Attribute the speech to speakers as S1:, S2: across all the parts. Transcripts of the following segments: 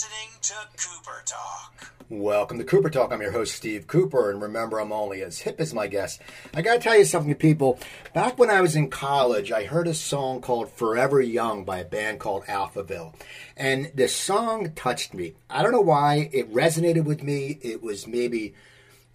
S1: listening to Cooper Talk.
S2: Welcome to Cooper Talk. I'm your host, Steve Cooper, and remember, I'm only as hip as my guest. I gotta tell you something, people. Back when I was in college, I heard a song called Forever Young by a band called Alphaville. And the song touched me. I don't know why. It resonated with me. It was maybe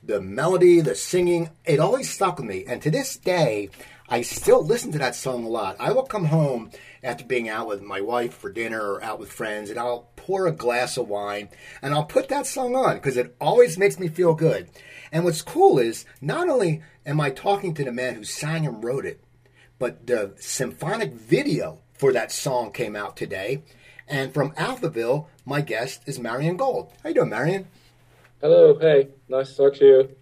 S2: the melody, the singing. It always stuck with me. And to this day, I still listen to that song a lot. I will come home after being out with my wife for dinner or out with friends, and I'll pour a glass of wine and I'll put that song on because it always makes me feel good. And what's cool is not only am I talking to the man who sang and wrote it, but the symphonic video for that song came out today. And from Alphaville, my guest is Marian Gold. How you doing, Marian?
S3: Hello, hey, nice to talk to you.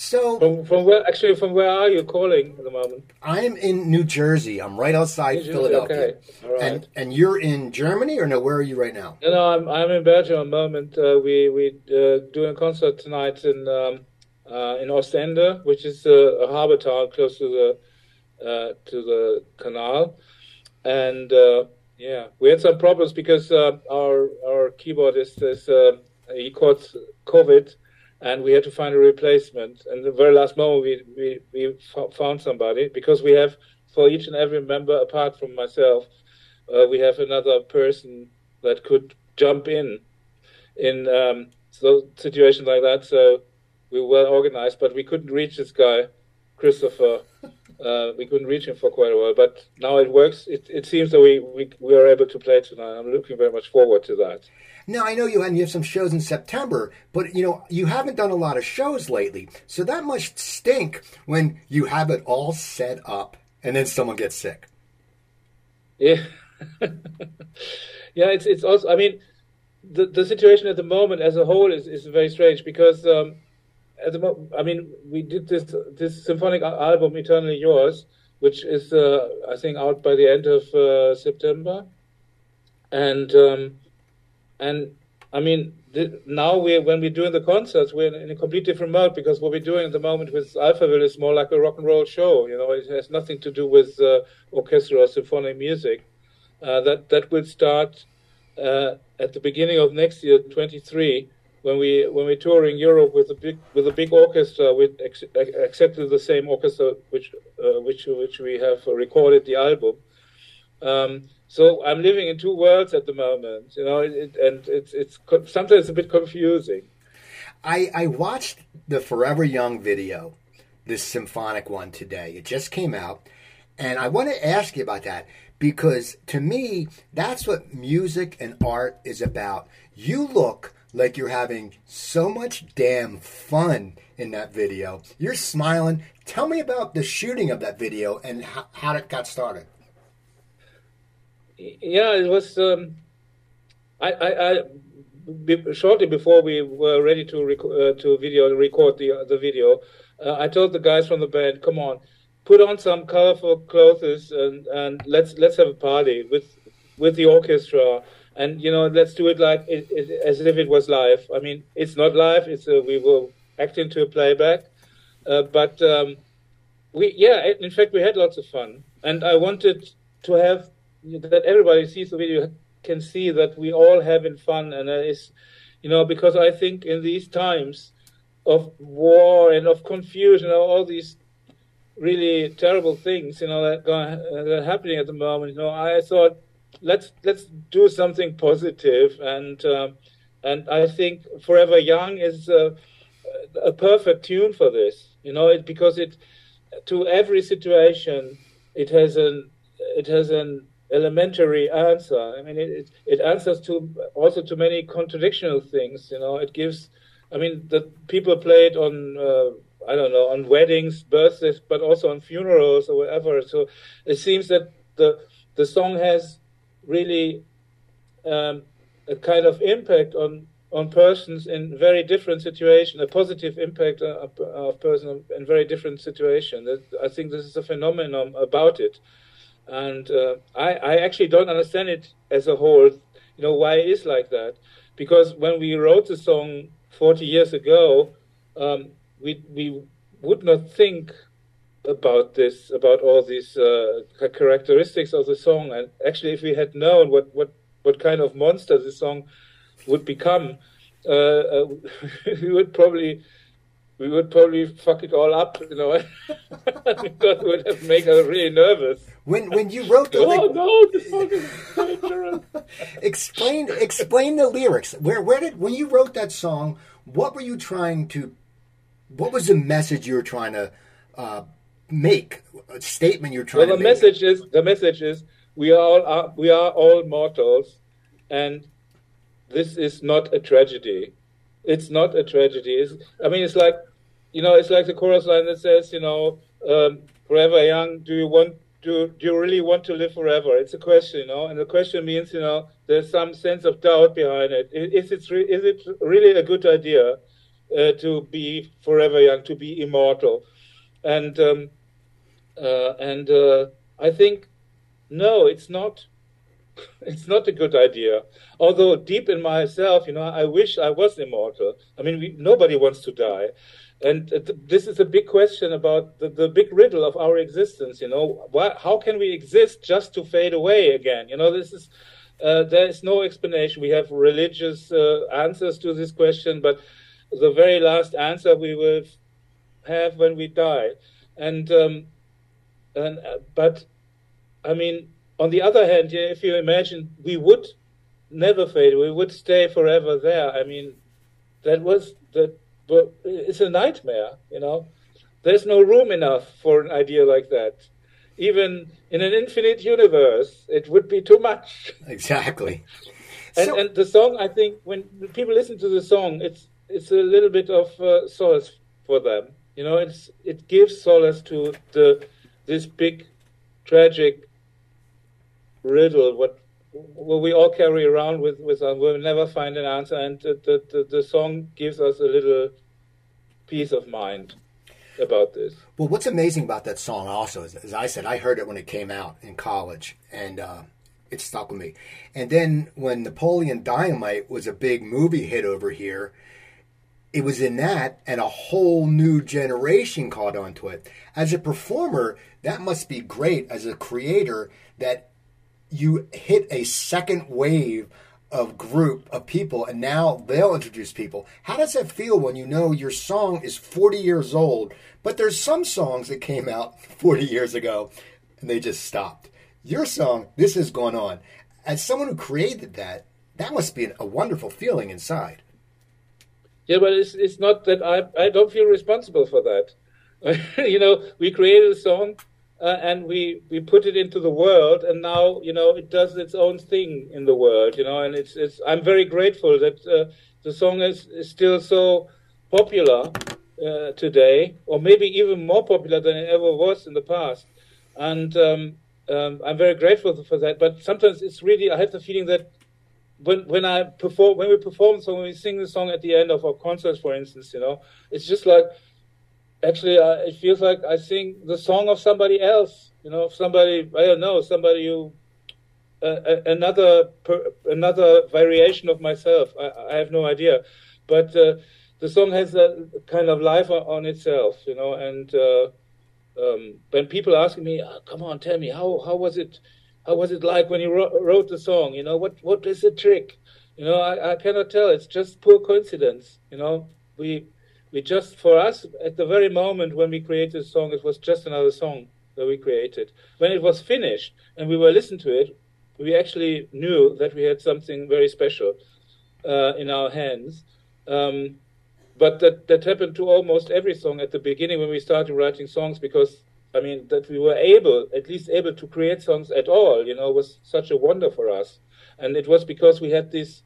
S2: So,
S3: From from where actually from where are you calling at the moment?
S2: I'm in New Jersey. I'm right outside
S3: Jersey,
S2: Philadelphia.
S3: okay. Right.
S2: And and you're in Germany or no? Where are you right now?
S3: No, no, I'm I'm in Belgium at the moment. Uh, we we uh, doing a concert tonight in um, uh, in Ostende, which is a, a harbor town close to the uh, to the canal, and uh, yeah, we had some problems because uh, our our keyboardist is uh, he caught COVID, and we had to find a replacement. And the very last moment, we we we found somebody because we have for each and every member, apart from myself, uh, we have another person that could jump in in um, so situations like that. So we were well organized, but we couldn't reach this guy, Christopher. Uh, we couldn't reach him for quite a while, but now it works. It, it seems that we, we we are able to play tonight. I'm looking very much forward to that.
S2: Now I know you had you have some shows in September, but you know you haven't done a lot of shows lately. So that must stink when you have it all set up and then someone gets sick.
S3: Yeah, yeah. It's it's also. I mean, the the situation at the moment as a whole is, is very strange because um, at the mo- I mean, we did this this symphonic album Eternally Yours, which is uh, I think out by the end of uh, September, and um, and I mean now we when we're doing the concerts we're in, a complete different mode because what we're doing at the moment with Alphaville is more like a rock and roll show. You know, it has nothing to do with uh, orchestra or symphonic music. Uh, that that will start uh, at the beginning of next year, 23, when we when we're touring Europe with a big with a big orchestra with ex- exactly the same orchestra which uh, which which we have recorded the album. Um, so I'm living in two worlds at the moment, you know, it, and it's it's sometimes a bit confusing.
S2: I I watched the Forever Young video, this symphonic one today. It just came out, and I want to ask you about that because to me that's what music and art is about. You look like you're having so much damn fun in that video. You're smiling. Tell me about the shooting of that video and how, how it got started.
S3: Yeah, it was. Um, I, I, I be, shortly before we were ready to rec- uh, to video record the the video, uh, I told the guys from the band, "Come on, put on some colorful clothes and and let's let's have a party with with the orchestra." And you know, let's do it like it, it, as if it was live. I mean, it's not live. It's a, we were acting to a playback, uh, but um, we yeah. In fact, we had lots of fun, and I wanted to have that everybody sees the video can see that we all having fun and it's you know because i think in these times of war and of confusion all these really terrible things you know that, go, uh, that are happening at the moment you know i thought let's let's do something positive and um, and i think forever young is uh, a perfect tune for this you know it because it to every situation it has an it has an elementary answer. I mean, it, it, answers to also to many contradictional things. You know, it gives. I mean, the people play it on uh, I don't know on weddings, birthdays, but also on funerals or whatever. So it seems that the the song has really um, a kind of impact on on persons in very different situations, a positive impact of, of persons in very different situations. I think this is a phenomenon about it and uh, I, I actually don't understand it as a whole. You know why it is like that? Because when we wrote the song 40 years ago, um, we we would not think about this, about all these uh, characteristics of the song. And actually, if we had known what what what kind of monster the song would become, uh, uh, we would probably we would probably fuck it all up, you know, because it would have make us really nervous.
S2: When when you wrote the
S3: Oh no, this song is dangerous.
S2: explain explain the lyrics. Where where did when you wrote that song? What were you trying to? What was the message you were trying to uh, make? A statement you're trying
S3: Well,
S2: to
S3: the
S2: make.
S3: message is the message is we are all are, we are all mortals, and this is not a tragedy. It's not a tragedy. It's, I mean, it's like you know, it's like the chorus line that says, you know, um, forever young. Do you want do do you really want to live forever? It's a question, you know, and the question means, you know, there's some sense of doubt behind it. Is it is it really a good idea uh, to be forever young, to be immortal? And um, uh, and uh, I think no, it's not. It's not a good idea. Although deep in myself, you know, I wish I was immortal. I mean, we, nobody wants to die, and th- this is a big question about the, the big riddle of our existence. You know, why, how can we exist just to fade away again? You know, this is uh, there is no explanation. We have religious uh, answers to this question, but the very last answer we will have when we die, and um, and uh, but I mean, on the other hand, yeah, if you imagine we would never fade, we would stay forever there. I mean, that was that. But it's a nightmare, you know. There's no room enough for an idea like that. Even in an infinite universe, it would be too much.
S2: Exactly.
S3: And,
S2: So-
S3: and the song, I think, when people listen to the song, it's it's a little bit of uh, solace for them. You know, it's it gives solace to the this big tragic riddle what what we all carry around with with us. We'll never find an answer, and the, the the song gives us a little peace of mind about this.
S2: Well, what's amazing about that song also is, as I said, I heard it when it came out in college, and uh, it stuck with me. And then when Napoleon Dynamite was a big movie hit over here, it was in that, and a whole new generation caught onto it. As a performer, that must be great. As a creator, that you hit a second wave of group of people and now they'll introduce people. How does that feel when you know your song is 40 years old but there's some songs that came out 40 years ago and they just stopped? Your song this has gone on. As someone who created that that must be a wonderful feeling inside.
S3: Yeah, but it's it's not that I I don't feel responsible for that. you know, we created a song uh, and we we put it into the world, and now you know it does its own thing in the world. You know, and it's it's I'm very grateful that uh, the song is, is still so popular uh, today, or maybe even more popular than it ever was in the past. And um, um, I'm very grateful for that. But sometimes it's really I have the feeling that when when I perform when we perform song when we sing the song at the end of our concerts, for instance, you know, it's just like actually uh, it feels like I sing the song of somebody else, you know, somebody I don't know, somebody who uh, uh, another another variation of myself. I, I have no idea, but uh, the song has a kind of life on, itself, you know, and. Uh, um, when people ask me, oh, "Come on, tell me how how was it? How was it like when you wrote, wrote the song? You know, what what is the trick? You know, I, I cannot tell. It's just pure coincidence. You know, we we just for us at the very moment when we created the song, it was just another song that we created. When it was finished and we were listening to it, we actually knew that we had something very special uh, in our hands. Um, but that that happened to almost every song at the beginning when we started writing songs because I mean that we were able at least able to create songs at all you know was such a wonder for us and it was because we had this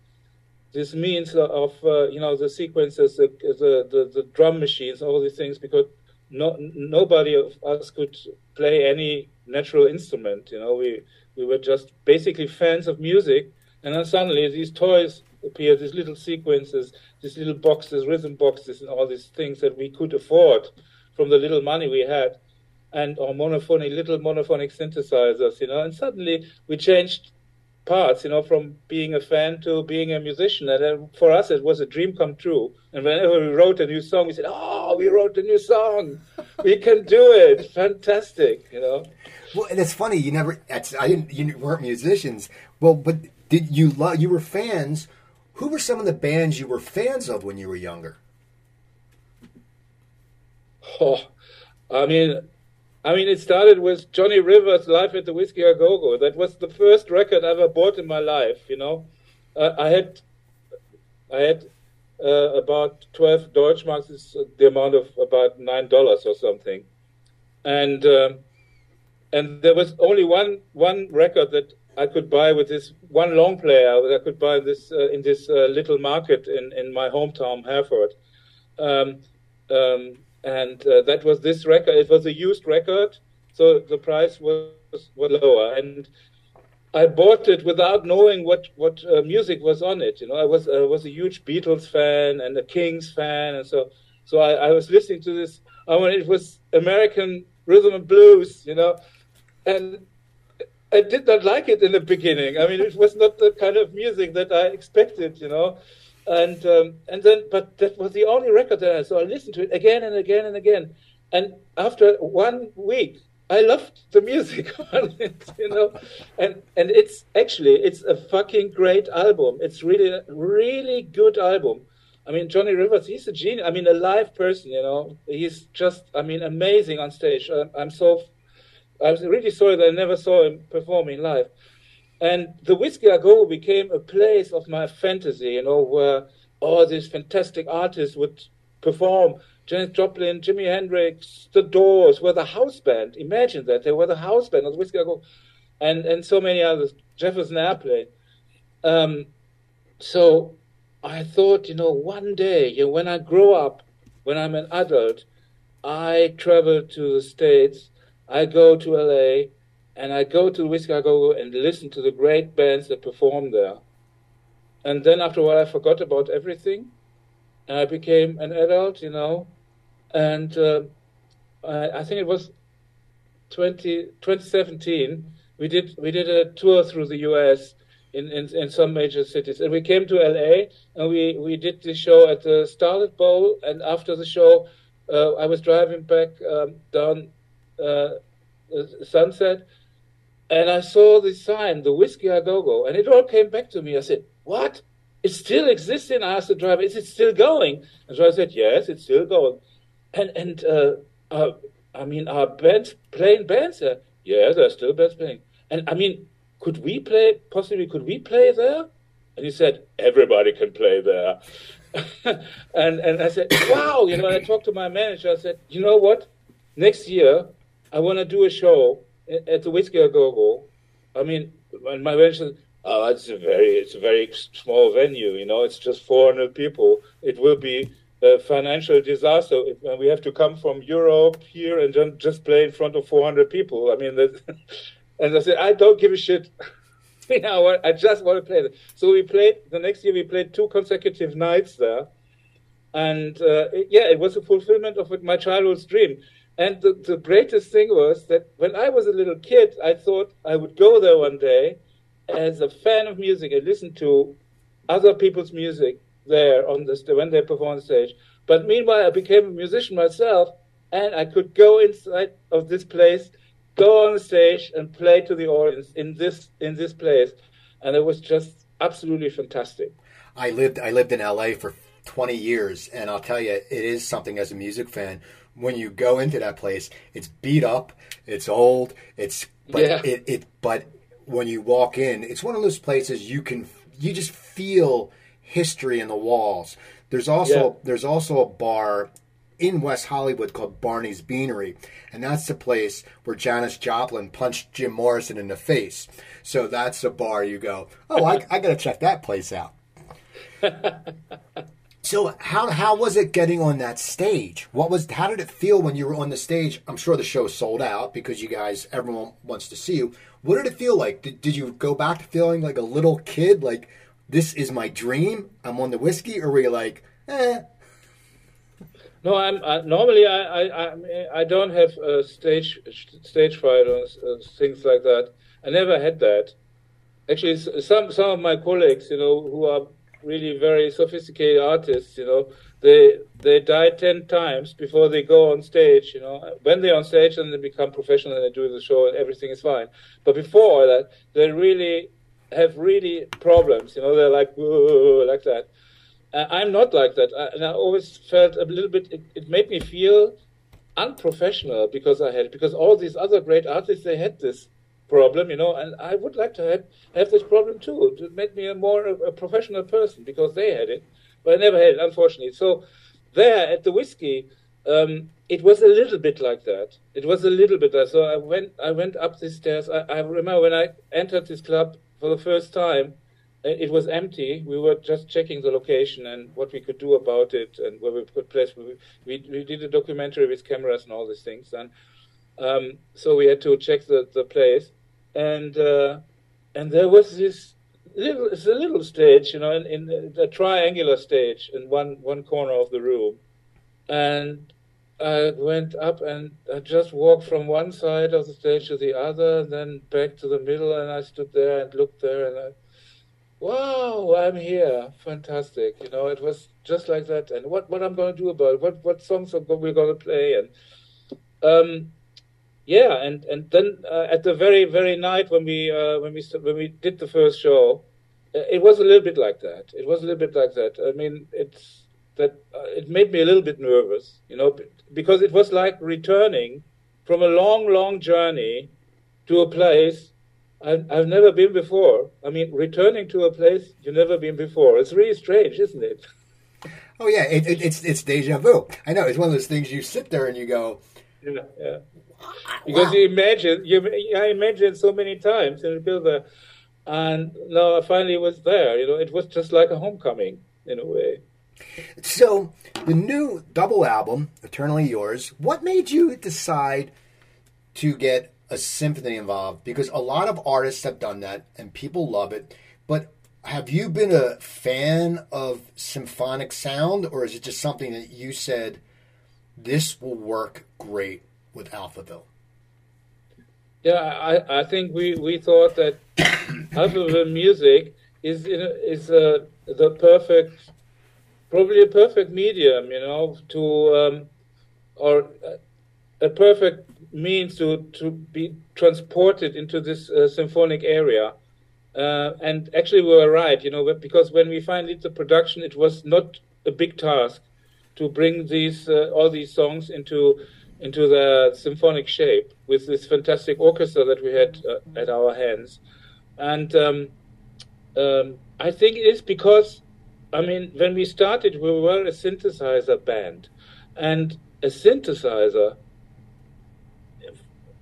S3: this means of uh, you know the sequences the, the the drum machines all these things because no nobody of us could play any natural instrument you know we we were just basically fans of music and then suddenly these toys appear these little sequences these little boxes, rhythm boxes, and all these things that we could afford from the little money we had, and our monophonic, little monophonic synthesizers, you know. And suddenly we changed parts, you know, from being a fan to being a musician. And for us, it was a dream come true. And whenever we wrote a new song, we said, "Oh, we wrote a new song. We can do it. Fantastic!" You know.
S2: well and it's funny you never that's, i didn't you weren't musicians well but did you love you were fans who were some of the bands you were fans of when you were younger?
S3: Oh, I mean, I mean, it started with Johnny Rivers live at the Whiskey A Go Go. That was the first record I ever bought in my life. You know, uh, I had, I had uh, about twelve Deutschmarks, is the amount of about nine dollars or something, and um, and there was only one one record that I could buy with this one long player that I could buy this uh, in this uh, little market in in my hometown Herford. Um, um, and uh, that was this record. It was a used record, so the price was, was lower. And I bought it without knowing what what uh, music was on it. You know, I was I was a huge Beatles fan and a Kinks fan, and so so I, I was listening to this. I mean, it was American rhythm and blues, you know, and I did not like it in the beginning. I mean, it was not the kind of music that I expected, you know and um, and then but that was the only record that I so I listened to it again and again and again, and after one week I loved the music on it, you know, and and it's actually it's a fucking great album. It's really a really good album. I mean, Johnny Rivers, he's a genius. I mean, a live person, you know. He's just, I mean, amazing on stage. I'm, I'm so, I'm really sorry that I never saw him performing live. And the Whiskey A Go became a place of my fantasy, you know, where all these fantastic artists would perform. Janis Joplin, Jimi Hendrix, The Doors were the house band. Imagine that. They were the house band of the Whiskey A Go. And, and so many others. Jefferson Airplane. Um, so I thought, you know, one day, you know, when I grow up, when I'm an adult, I travel to the States, I go to LA, and I go to Whiskey A Go Go and listen to the great bands that perform there. And then after a while, I forgot about everything, and I became an adult, you know. And uh, I, I, think it was 20, 2017. We did we did a tour through the U.S. In, in, in some major cities, and we came to L.A. and we, we did the show at the Starlight Bowl. And after the show, uh, I was driving back um, down uh, Sunset, and I saw the sign, the Whiskey A Go Go, and it all came back to me. I said, What? It still exists? I asked the driver, Is it still going? And so I said, Yes, it's still going. And, and uh, uh, I mean, are bands playing bands there? Yeah, there are still bands playing. And I mean, could we play, possibly, could we play there? And he said, Everybody can play there. and, and I said, Wow, you know, I talked to my manager. I said, You know what? Next year, I want to do a show at the Whiskey Go I mean, when my manager "Oh, it's a very, it's a very small venue. You know, it's just 400 people. It will be a financial disaster when we have to come from Europe here and just play in front of 400 people. I mean, and I said, I don't give a shit. you know, I just want to play. So we played the next year. We played two consecutive nights there, and uh, yeah, it was a fulfillment of my childhood's dream. And the, the greatest thing was that when I was a little kid, I thought I would go there one day as a fan of music and listen to other people's music there on the when they perform on stage. But meanwhile, I became a musician myself, and I could go inside of this place, go on stage, and play to the audience in this in this place, and it was just absolutely fantastic.
S2: I lived I lived in LA for 20 years, and I'll tell you, it is something as a music fan when you go into that place, it's beat up, it's old, it's but yeah. it, it but when you walk in, it's one of those places you can you just feel history in the walls. There's also yeah. there's also a bar in West Hollywood called Barney's Beanery, and that's the place where Janis Joplin punched Jim Morrison in the face. So that's a bar you go, oh, I, I got to check that place out. So how how was it getting on that stage? What was how did it feel when you were on the stage? I'm sure the show sold out because you guys everyone wants to see you. What did it feel like? Did, did you go back to feeling like a little kid, like this is my dream? I'm on the whiskey, or were you like, eh?
S3: No, I'm uh, normally I, I I I don't have a stage stage fright or uh, things like that. I never had that. Actually, some some of my colleagues, you know, who are really very sophisticated artists, you know, they they die ten times before they go on stage. You know, when they're on stage, then they become professional and they do the show and everything is fine. But before that, they really have really problems. You know, they're like like that. I'm not like that, I, and I always felt a little bit. It, it, made me feel unprofessional because I had because all these other great artists they had this problem, you know, and I would like to have, have this problem too It made me a more a, professional person because they had it, but I never had it, unfortunately. So there at the whiskey. Um, it was a little bit like that. It was a little bit like so. I went, I went up the stairs. I, I remember when I entered this club for the first time it was empty. We were just checking the location and what we could do about it and where we could place. We, we, we did a documentary with cameras and all these things, and um, so we had to check the, the place. And uh, and there was this little, it's a little stage, you know, in, in a triangular stage in one one corner of the room, and I went up and I just walked from one side of the stage to the other, then back to the middle, and I stood there and looked there, and I wow, I'm here, fantastic. You know, it was just like that. And what, what I'm going to do about it, what, what songs are we're going to play. And, um, yeah, and, and then uh, at the very, very night when we, uh, when we, when we did the first show, uh, it was a little bit like that. It was a little bit like that. I mean, it's that uh, it made me a little bit nervous, you know, because it was like returning from a long, long journey to a place I've, I've never been before. I mean, returning to a place you've never been before. It's really strange, isn't it?
S2: Oh yeah, it, it, it's it's deja vu. I know it's one of those things you sit there and you go,
S3: yeah, yeah. Because wow. you imagine, you I imagine so many times in the and now I finally was there. You know, it was just like a homecoming in a way.
S2: So the new double album, Eternally Yours. What made you decide to get a symphony involved because a lot of artists have done that and people love it. But have you been a fan of symphonic sound, or is it just something that you said this will work great with Alphaville?
S3: Yeah, I, I think we, we thought that Alphaville music is in a, is a, the perfect, probably a perfect medium, you know, to um, or a perfect means to, to be transported into this uh, symphonic area. Uh, and actually, we were right, you know, because when we finally did the production, it was not a big task to bring these uh, all these songs into into the symphonic shape with this fantastic orchestra that we had uh, at our hands. And um, um, I think it is because, I mean, when we started, we were a synthesizer band, and a synthesizer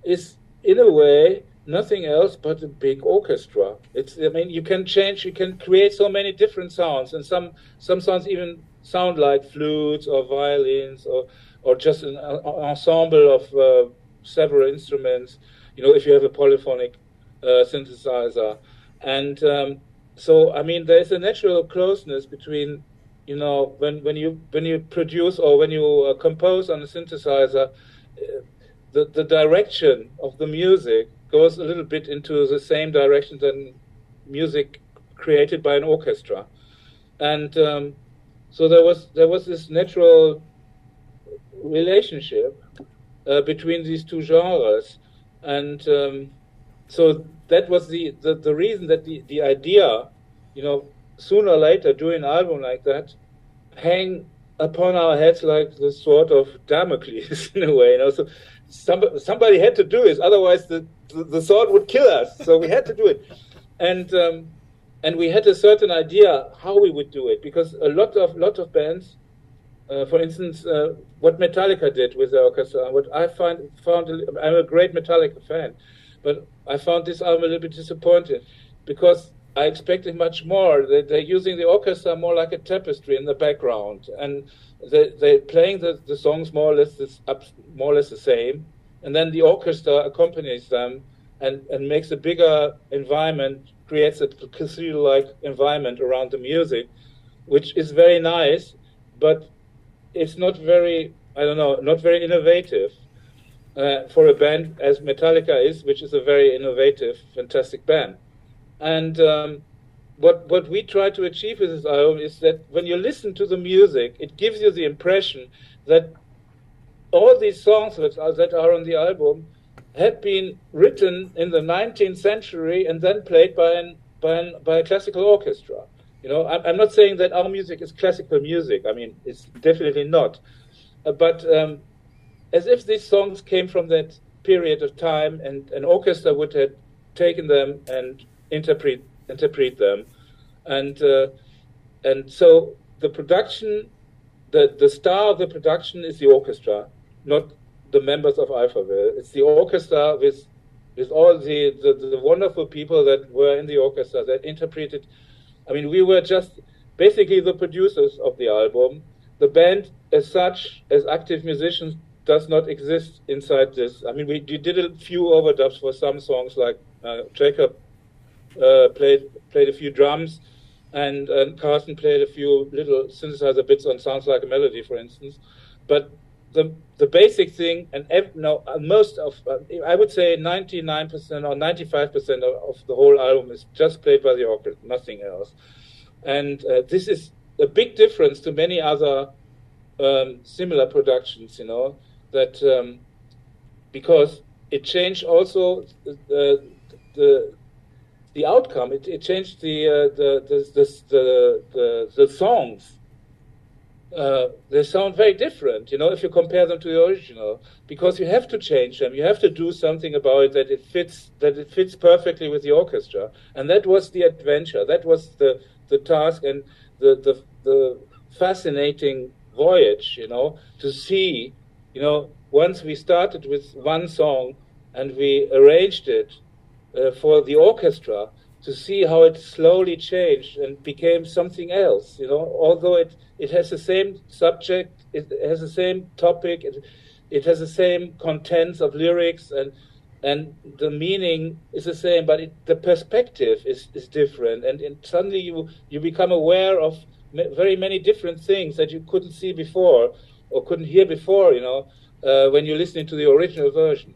S3: is in a way nothing else but a big orchestra. It's I mean you can change, you can create so many different sounds, and some some sounds even sound like flutes or violins or or just an, an ensemble of uh, several instruments. You know, if you have a polyphonic uh, synthesizer, and um, so I mean there is a natural closeness between you know when when you when you produce or when you uh, compose on a synthesizer uh, the, the direction of the music goes a little bit into the same direction than music created by an orchestra, and um, so there was there was this natural relationship uh, between these two genres, and um, so that was the, the, the reason that the, the idea, you know, sooner or later doing an album like that, hang upon our heads like the sword of Damocles in a way. You know, so somebody, somebody had to do it, otherwise the, the, the sword would kill us. So we had to do it, and um, and we had a certain idea how we would do it because a lot of lot of bands, uh, for instance, uh, what Metallica did with their orchestra, what I find found I'm a great Metallica fan, but I found this album a little bit disappointing because I expected much more. They, they're using the orchestra more like a tapestry in the background, and they, they're playing the, the songs more or less this, up, more or less the same, and then the orchestra accompanies them and, and makes a bigger environment, creates a cathedral-like environment around the music, which is very nice, but it's not very, I don't know, not very innovative. Uh, for a band as Metallica is, which is a very innovative, fantastic band. And um, what what we try to achieve with this album is that when you listen to the music, it gives you the impression that all these songs that are, that are on the album had been written in the 19th century and then played by an by, an, by a classical orchestra. You know, I'm, not saying that our music is classical music. I mean, it's definitely not. Uh, but um, as if these songs came from that period of time, and an orchestra would have taken them and interpret interpret them, and uh, and so the production, the the star of the production is the orchestra, not the members of Alphaville. It's the orchestra with with all the, the, the wonderful people that were in the orchestra that interpreted. I mean, we were just basically the producers of the album. The band, as such, as active musicians, does not exist inside this. I mean, we, we did a few overdubs for some songs, like uh, Jakob uh, played played a few drums, and, and Carsten played a few little synthesizer bits on "Sounds Like a Melody," for instance. But the the basic thing, and ev- no, uh, most of uh, I would say 99% or 95% of, of, the whole album is just played by the orchestra, nothing else. And uh, this is a big difference to many other um, similar productions, you know, that um, because it changed also the the the outcome. It, it changed the, uh, the, the, the, the, the songs uh, they sound very different, you know, if you compare them to the original, because you have to change them. You have to do something about it that it fits that it fits perfectly with the orchestra, and that was the adventure. That was the the task and the the, the fascinating voyage, you know, to see, you know, once we started with one song and we arranged it uh, for the orchestra to see how it slowly changed and became something else. You know, although it it has the same subject, it has the same topic, it, it has the same contents of lyrics, and and the meaning is the same, but it, the perspective is, is different, and, and suddenly you you become aware of very many different things that you couldn't see before or couldn't hear before. You know, uh, when you're listening to the original version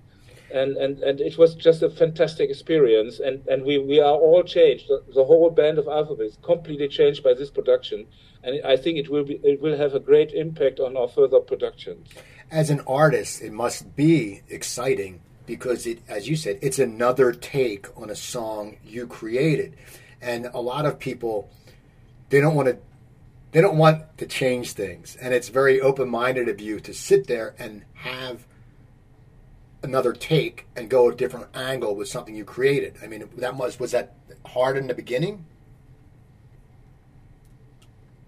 S3: and, and, and it was just a fantastic experience. And, and we, we are all changed. The, the whole band of Alphaville is completely changed by this production, and I think it will be it will have a great impact on our further productions.
S2: As an artist, it must be exciting because it, as you said, it's another take on a song you created, and a lot of people they don't want to they don't want to change things, and it's very open minded of you to sit there and have another take and go a different angle with something you created. I mean, that was was that hard in the beginning?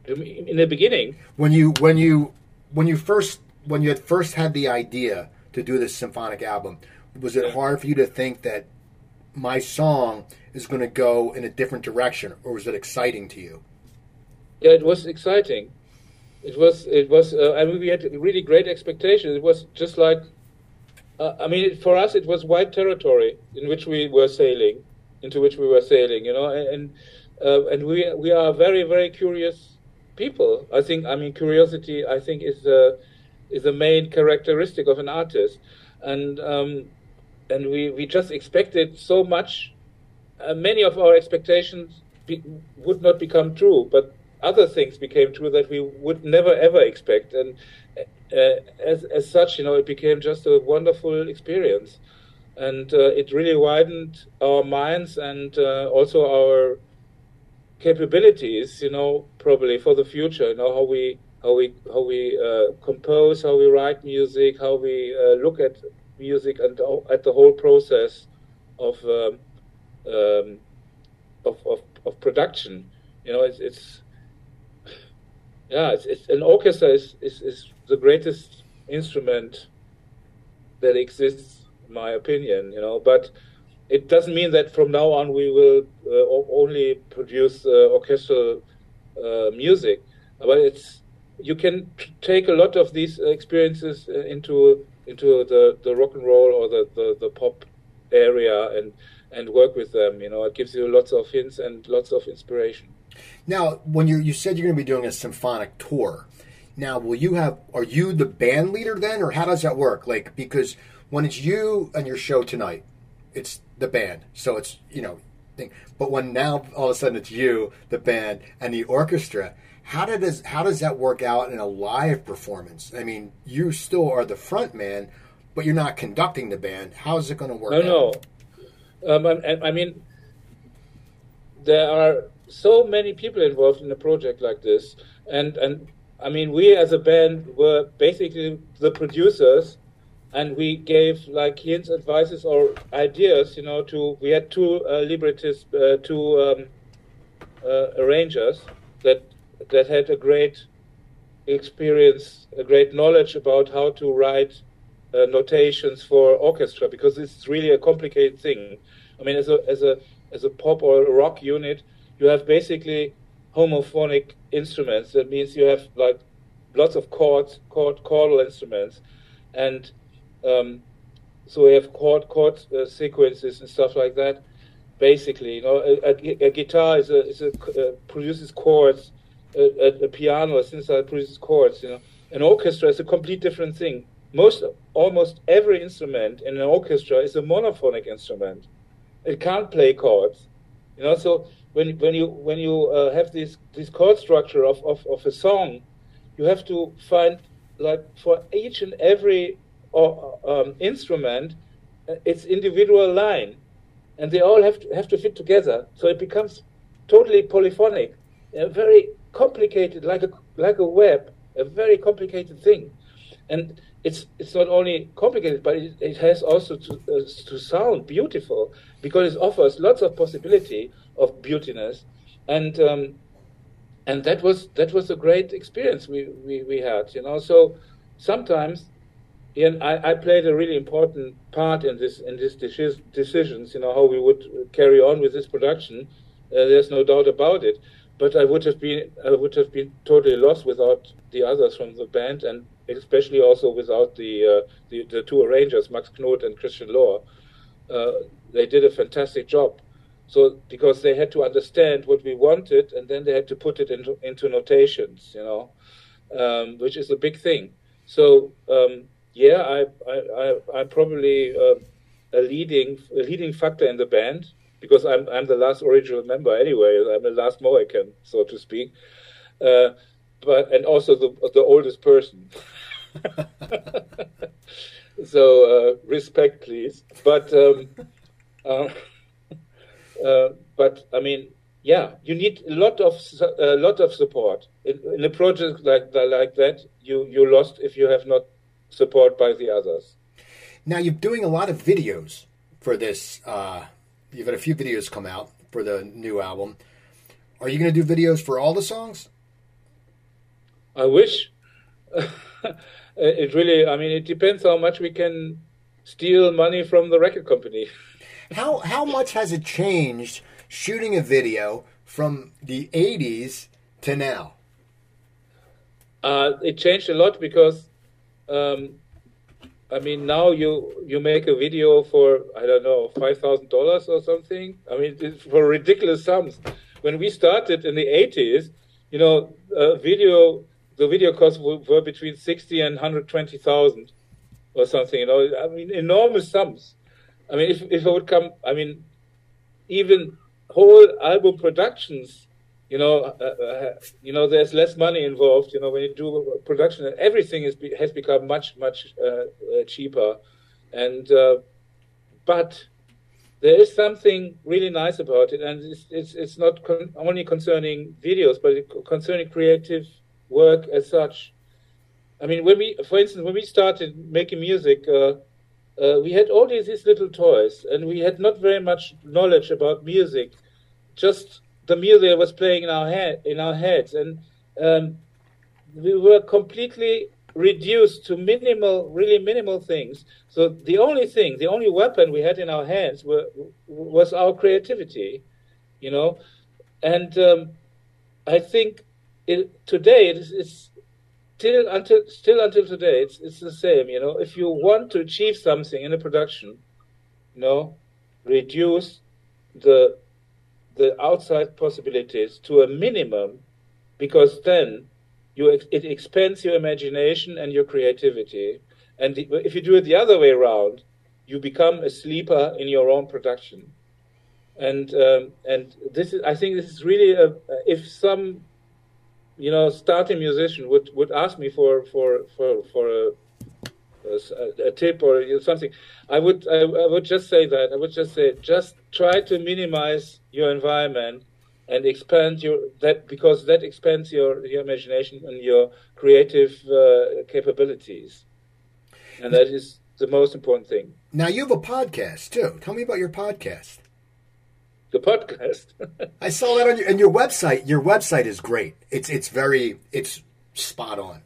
S3: In the beginning,
S2: when you when you when you first when you had first had the idea to do this symphonic album, was it hard for you to think that my song is going to go in a different direction, or was it exciting to you?
S3: Yeah, it was exciting. It was. It was. Uh, I mean, we had really great expectations. It was just like uh, I mean, for us, it was white territory in which we were sailing, into which we were sailing, you know, and uh, and we we are very very curious people. I think I mean curiosity. I think is the is the main characteristic of an artist, and um, and we we just expected so much. Uh, many of our expectations be, would not become true, but other things became true that we would never ever expect, and uh, as as such, you know, it became just a wonderful experience, and uh, it really widened our minds and uh, also our capabilities. You know, probably for the future. You know how we how we how we uh, compose, how we write music, how we uh, look at music, and at the whole process of um, um, of, of, of production. You know, it's, it's yeah, it's, it's, an orchestra is, is, is the greatest instrument that exists, in my opinion. You know, but it doesn't mean that from now on we will uh, only produce uh, orchestral uh, music. But it's you can take a lot of these experiences uh, into into the, the rock and roll or the, the, the pop area and and work with them. You know, it gives you lots of hints and lots of inspiration.
S2: Now, when you you said you're going to be doing a symphonic tour, now will you have? Are you the band leader then, or how does that work? Like because when it's you and your show tonight, it's the band, so it's you know. Thing. But when now all of a sudden it's you, the band, and the orchestra, how does how does that work out in a live performance? I mean, you still are the front man, but you're not conducting the band. How is it going to work?
S3: No, out? no. Um, I, I, mean, there are so many people involved in a project like this, and and I mean, we as a band were basically the producers, and we gave like hints, advices, or ideas. You know, to we had two uh, librettists, uh, two um, uh, arrangers that that had a great experience, a great knowledge about how to write uh, notations for orchestra because it's really a complicated thing. I mean, as a as a as a pop or a rock unit, you have basically homophonic instruments. That means you have like lots of chords, chord chordal instruments, and um, so we have chord chord uh, sequences and stuff like that. Basically, you know, a, a, a guitar is a, is a uh, produces chords, a, a, piano, a synthesizer produces chords. You know, an orchestra is a complete different thing. Most, almost every instrument in an orchestra is a monophonic instrument. It can't play chords. You know, so when when you when you uh, have this this chord structure of, of, of a song, you have to find like for each and every uh, um, instrument uh, its individual line, and they all have to have to fit together. So it becomes totally polyphonic, a very complicated, like a like a web, a very complicated thing, and it's it's not only complicated, but it, it has also to uh, to sound beautiful because it offers lots of possibility of beautiness, and um, and that was that was a great experience we, we, we had, you know. So sometimes, Ian, I, I played a really important part in this in this decisions, you know, how we would carry on with this production. Uh, there's no doubt about it. But I would have been I would have been totally lost without the others from the band, and especially also without the uh, the, the, two arrangers, Max Knoth and Christian Lohr. Uh, they did a fantastic job. So because they had to understand what we wanted, and then they had to put it into into notations, you know, um, which is a big thing. So um, yeah, I, I, am probably uh, a leading a leading factor in the band because I'm I'm the last original member anyway. I'm the last Mohican, so to speak. Uh, but and also the the oldest person. so uh, respect, please. But um, uh, but I mean, yeah, you need a lot of a lot of support in, in a project like like that. You you lost if you have not support by the others.
S2: Now you're doing a lot of videos for this. Uh, you've had a few videos come out for the new album. Are you going to do videos for all the songs?
S3: I wish. it really, I mean, it depends how much we can steal money from the record company.
S2: How how much has it changed shooting a video from the '80s to now?
S3: Uh, it changed a lot because, um, I mean, now you you make a video for I don't know five thousand dollars or something. I mean, for ridiculous sums. When we started in the '80s, you know, video the video costs were, were between sixty and hundred twenty thousand or something. You know, I mean, enormous sums. I mean, if if it would come, I mean, even whole album productions, you know, uh, uh, you know, there's less money involved. You know, when you do production, everything is has become much much uh, uh, cheaper, and uh, but there is something really nice about it, and it's it's, it's not con- only concerning videos, but concerning creative work as such. I mean, when we, for instance, when we started making music, uh, uh, we had all these, these little toys, and we had not very much knowledge about music, just the music that was playing in our head, in our heads, and um, we were completely reduced to minimal, really minimal things. So the only thing, the only weapon we had in our hands were, was our creativity, you know, and um, I think it, today it is, it's till until still until today, it's it's the same. You know, if you want to achieve something in a production, you know, reduce the the outside possibilities to a minimum, because then you it expands your imagination and your creativity. And if you do it the other way around, you become a sleeper in your own production. And um, and this is I think this is really a if some you know, starting musician would, would ask me for for for for a, a, a tip or something, I would I, I, would just say that I would just say just try to minimize your environment and expand your that because that expands your your imagination and your creative uh, capabilities, and that is the most important thing.
S2: Now you have a podcast too. Tell me about your podcast.
S3: The podcast.
S2: I saw that on your and your website. Your website is great. It's it's very it's spot on.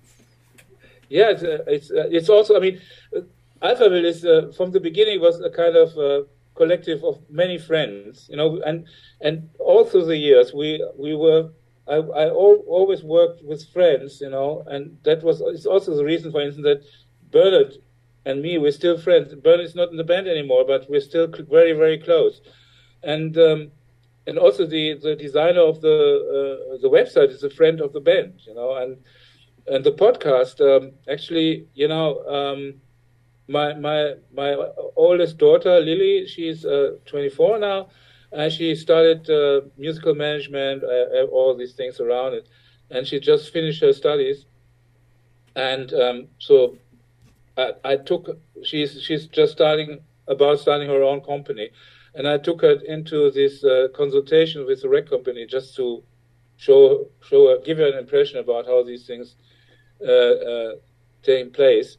S3: Yeah, it's uh, it's, uh, it's also. I mean, uh, Alphaville is uh, from the beginning was a kind of uh, collective of many friends, you know, and and all through the years we we were. I, I al- always worked with friends, you know, and that was it's also the reason, for instance, that Bernhard and me we're still friends. Bernhard's not in the band anymore, but we're still very very close, and um, and also the the designer of the uh, the website is a friend of the band, you know, and and the podcast um, actually, you know. Um, my my my oldest daughter Lily, she's uh, 24 now, and she started uh, musical management, uh, all these things around it, and she just finished her studies, and um, so I, I, took she's she's just starting about starting her own company, and I took her into this uh, consultation with the rec company just to show show her, give her an impression about how these things uh, uh, take place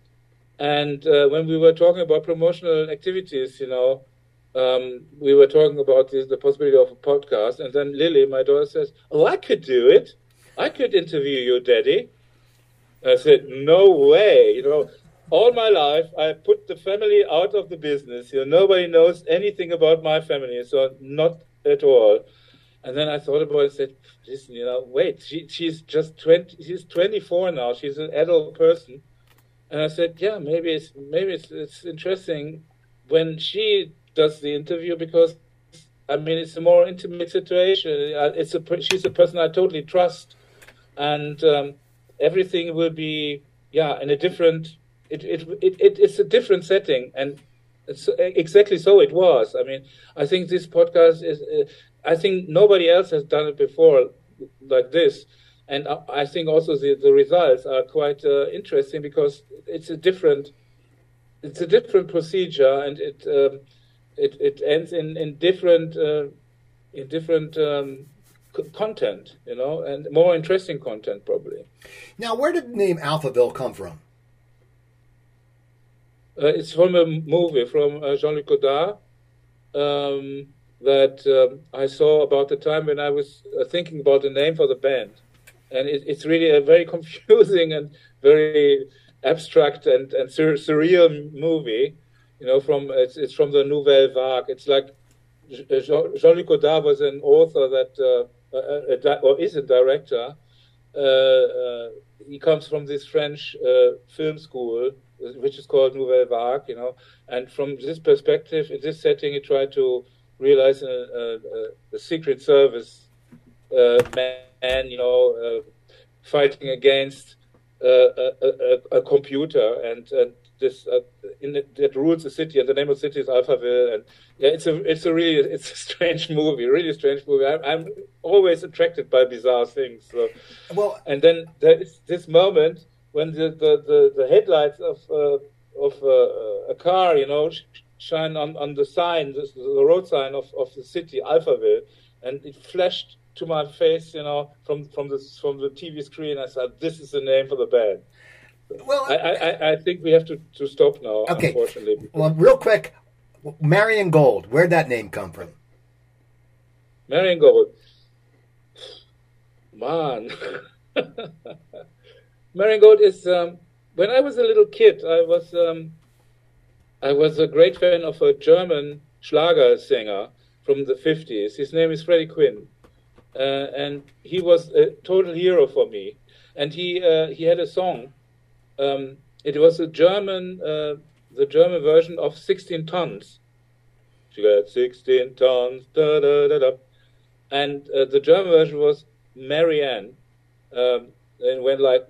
S3: and uh, when we were talking about promotional activities, you know, um, we were talking about this, the possibility of a podcast. And then Lily, my daughter, says, "Oh, I could do it. I could interview you, Daddy." I said, "No way!" You know, all my life I put the family out of the business. You know, nobody knows anything about my family, so not at all. And then I thought about it and said, "Listen, you know, wait. She, she's just twenty. She's twenty-four now. She's an adult person." And I said, yeah, maybe it's maybe it's, it's interesting when she does the interview because I mean it's a more intimate situation. It's a she's a person I totally trust, and um, everything will be yeah in a different. It, it, it, it it's a different setting, and exactly so it was. I mean, I think this podcast is. Uh, I think nobody else has done it before like this and I think also the, the results are quite uh, interesting because it's a different it's a different procedure and it um, it, it ends in in different uh, in different um, content you know and more interesting content probably.
S2: Now, where did the name Alphaville come from?
S3: Uh, it's from a movie from uh, Jean-Luc Godard um, that um, I saw about the time when I was uh, thinking about the name for the band and it, it's really a very confusing and very abstract and, and sur- surreal movie. You know, from it's, it's from the Nouvelle Vague. It's like Jean-Luc Godard was an author that uh, a, a, or is a director. Uh, uh, he comes from this French film school, which is called Nouvelle Vague. You know, and from this perspective, in this setting, he tried to realize a, a, a secret service uh, man, you know, uh, fighting against uh, a, a, a, computer and, and this in the, that rules the city, and the name of the city is Alphaville, and yeah, it's a it's a really it's a strange movie, really strange movie. I'm, I'm always attracted by bizarre things. So.
S2: Well,
S3: and then there is this moment when the the, the, the headlights of uh, of uh, a car, you know, shine on, on the sign, the, the road sign of, of the city, Alphaville, and it flashed to my face, you know, from from the from the TV screen. I said, "This is the name for the band." Well, I, I, I think we have to, to stop now. Okay. Unfortunately.
S2: Well, real quick, Marian Gold. Where'd that name come from?
S3: Marian Gold. Man, Marian Gold is. Um, when I was a little kid, I was um, I was a great fan of a German Schlager singer from the 50s. His name is Freddy Quinn uh, and he was a total hero for me. And he uh, he had a song. Um, it was a German, uh, the German version of 16 tons. She got 16 tons, da da da da. And uh, the German version was Marianne. Um, and went like,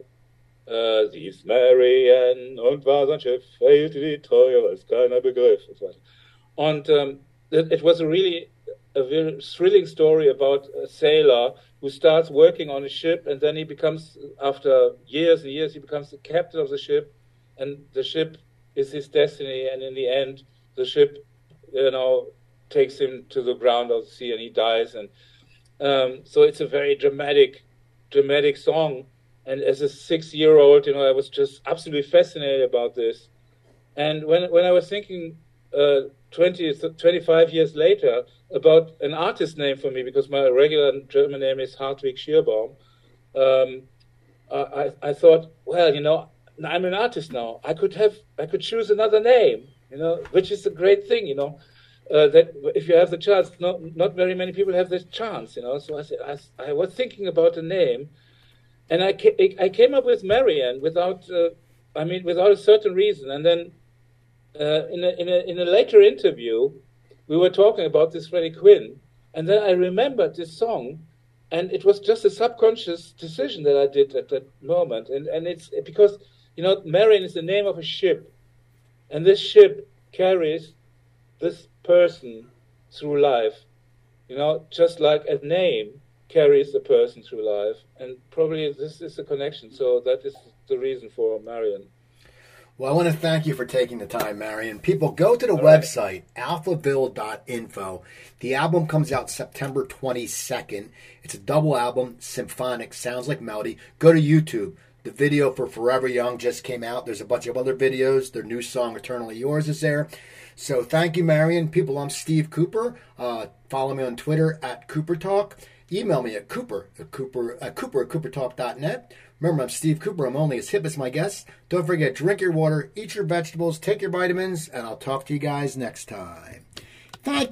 S3: äh, sie ist Marianne und war sein Schiff, fehlte die Treue, als keiner begriff. Und um, it, it was a really a very thrilling story about a sailor who starts working on a ship and then he becomes, after years and years, he becomes the captain of the ship and the ship is his destiny and in the end the ship, you know, takes him to the ground of the sea and he dies and Um, so it's a very dramatic, dramatic song. And as a six-year-old, you know, I was just absolutely fascinated about this. And when when I was thinking uh, 20, 25 years later about an artist name for me, because my regular German name is Hartwig Schierbaum, um, I, I thought, well, you know, I'm an artist now. I could have, I could choose another name, you know, which is a great thing, you know. Uh, that if you have the chance, not not very many people have this chance, you know. So I said, I, I was thinking about a name, and I ca- I came up with Marianne without, uh, I mean, without a certain reason. And then uh, in a in a in a later interview, we were talking about this Freddy Quinn, and then I remembered this song, and it was just a subconscious decision that I did at that moment, and and it's because you know Marianne is the name of a ship, and this ship carries this person through life, you know, just like a name carries a person through life, and probably this is a connection. So that is the reason for Marian.
S2: Well, I want to thank you for taking the time, Marian. People, go to the All website, right. alphaville.info. The album comes out September 22nd. It's a double album, symphonic, sounds like melody. Go to YouTube. The video for Forever Young just came out. There's a bunch of other videos. Their new song, Eternally Yours, is there. So thank you, Marian. People, I'm Steve Cooper. Uh, follow me on Twitter at Cooper Talk. Email me at Cooper at Cooper at Cooper at CooperTalk.net. Remember, I'm Steve Cooper. I'm only as hip as my guests. Don't forget, drink your water, eat your vegetables, take your vitamins, and I'll talk to you guys next time. Thank